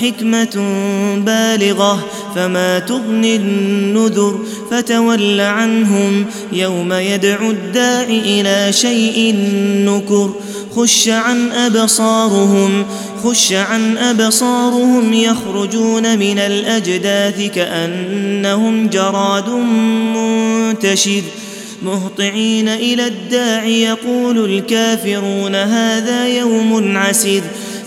حكمة بالغة فما تغني النذر فتول عنهم يوم يدعو الداع إلى شيء نكر. خش عن أبصارهم خش عن أبصارهم يخرجون من الأجداث كأنهم جراد منتشر. مهطعين إلى الداع يقول الكافرون هذا يوم عسر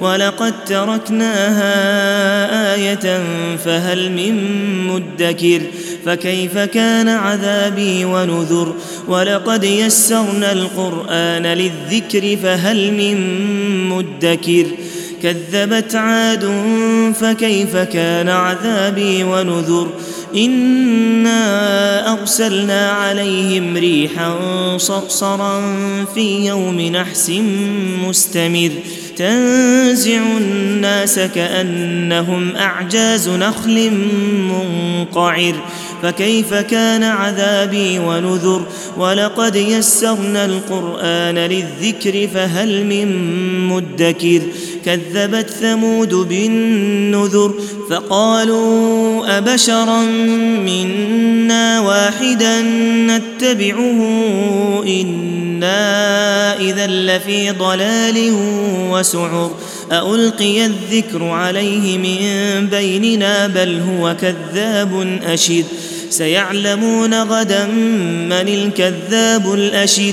ولقد تركناها آية فهل من مدكر فكيف كان عذابي ونذر ولقد يسرنا القرآن للذكر فهل من مدكر كذبت عاد فكيف كان عذابي ونذر إنا أرسلنا عليهم ريحا صرصرا في يوم نحس مستمر تنزع الناس كأنهم أعجاز نخل منقعر. فكيف كان عذابي ونذر؟ ولقد يسرنا القرآن للذكر فهل من مدكر؟ كذبت ثمود بالنذر فقالوا أبشرا منا واحدا نتبعه إنا إذا لفي ضلال وسعر ألقي الذكر عليه من بيننا بل هو كذاب أشر سيعلمون غدا من الكذاب الأشر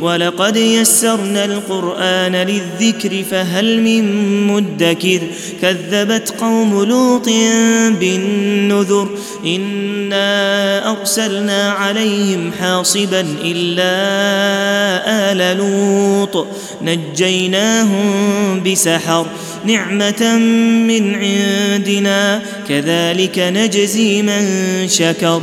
ولقد يسرنا القرآن للذكر فهل من مدكر كذبت قوم لوط بالنذر إنا أرسلنا عليهم حاصبا إلا آل لوط نجيناهم بسحر نعمة من عندنا كذلك نجزي من شكر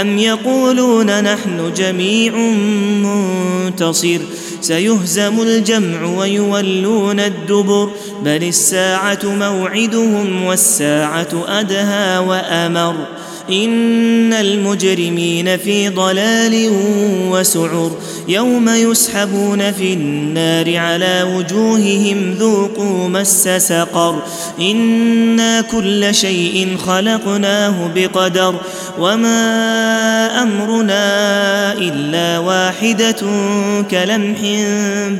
أم يقولون نحن جميع منتصر؟ سيهزم الجمع ويولون الدبر بل الساعة موعدهم والساعة أدهى وأمر. إن المجرمين في ضلال وسعر يوم يسحبون في النار على وجوههم ذوقوا مس سقر إنا كل شيء خلقناه بقدر وما أمرنا إلا واحدة كلمح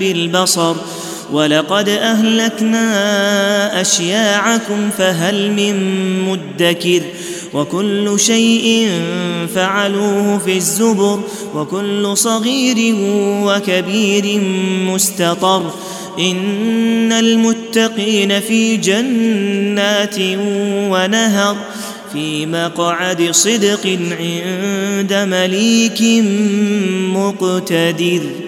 بالبصر ولقد اهلكنا اشياعكم فهل من مدكر وكل شيء فعلوه في الزبر وكل صغير وكبير مستطر ان المتقين في جنات ونهر في مقعد صدق عند مليك مقتدر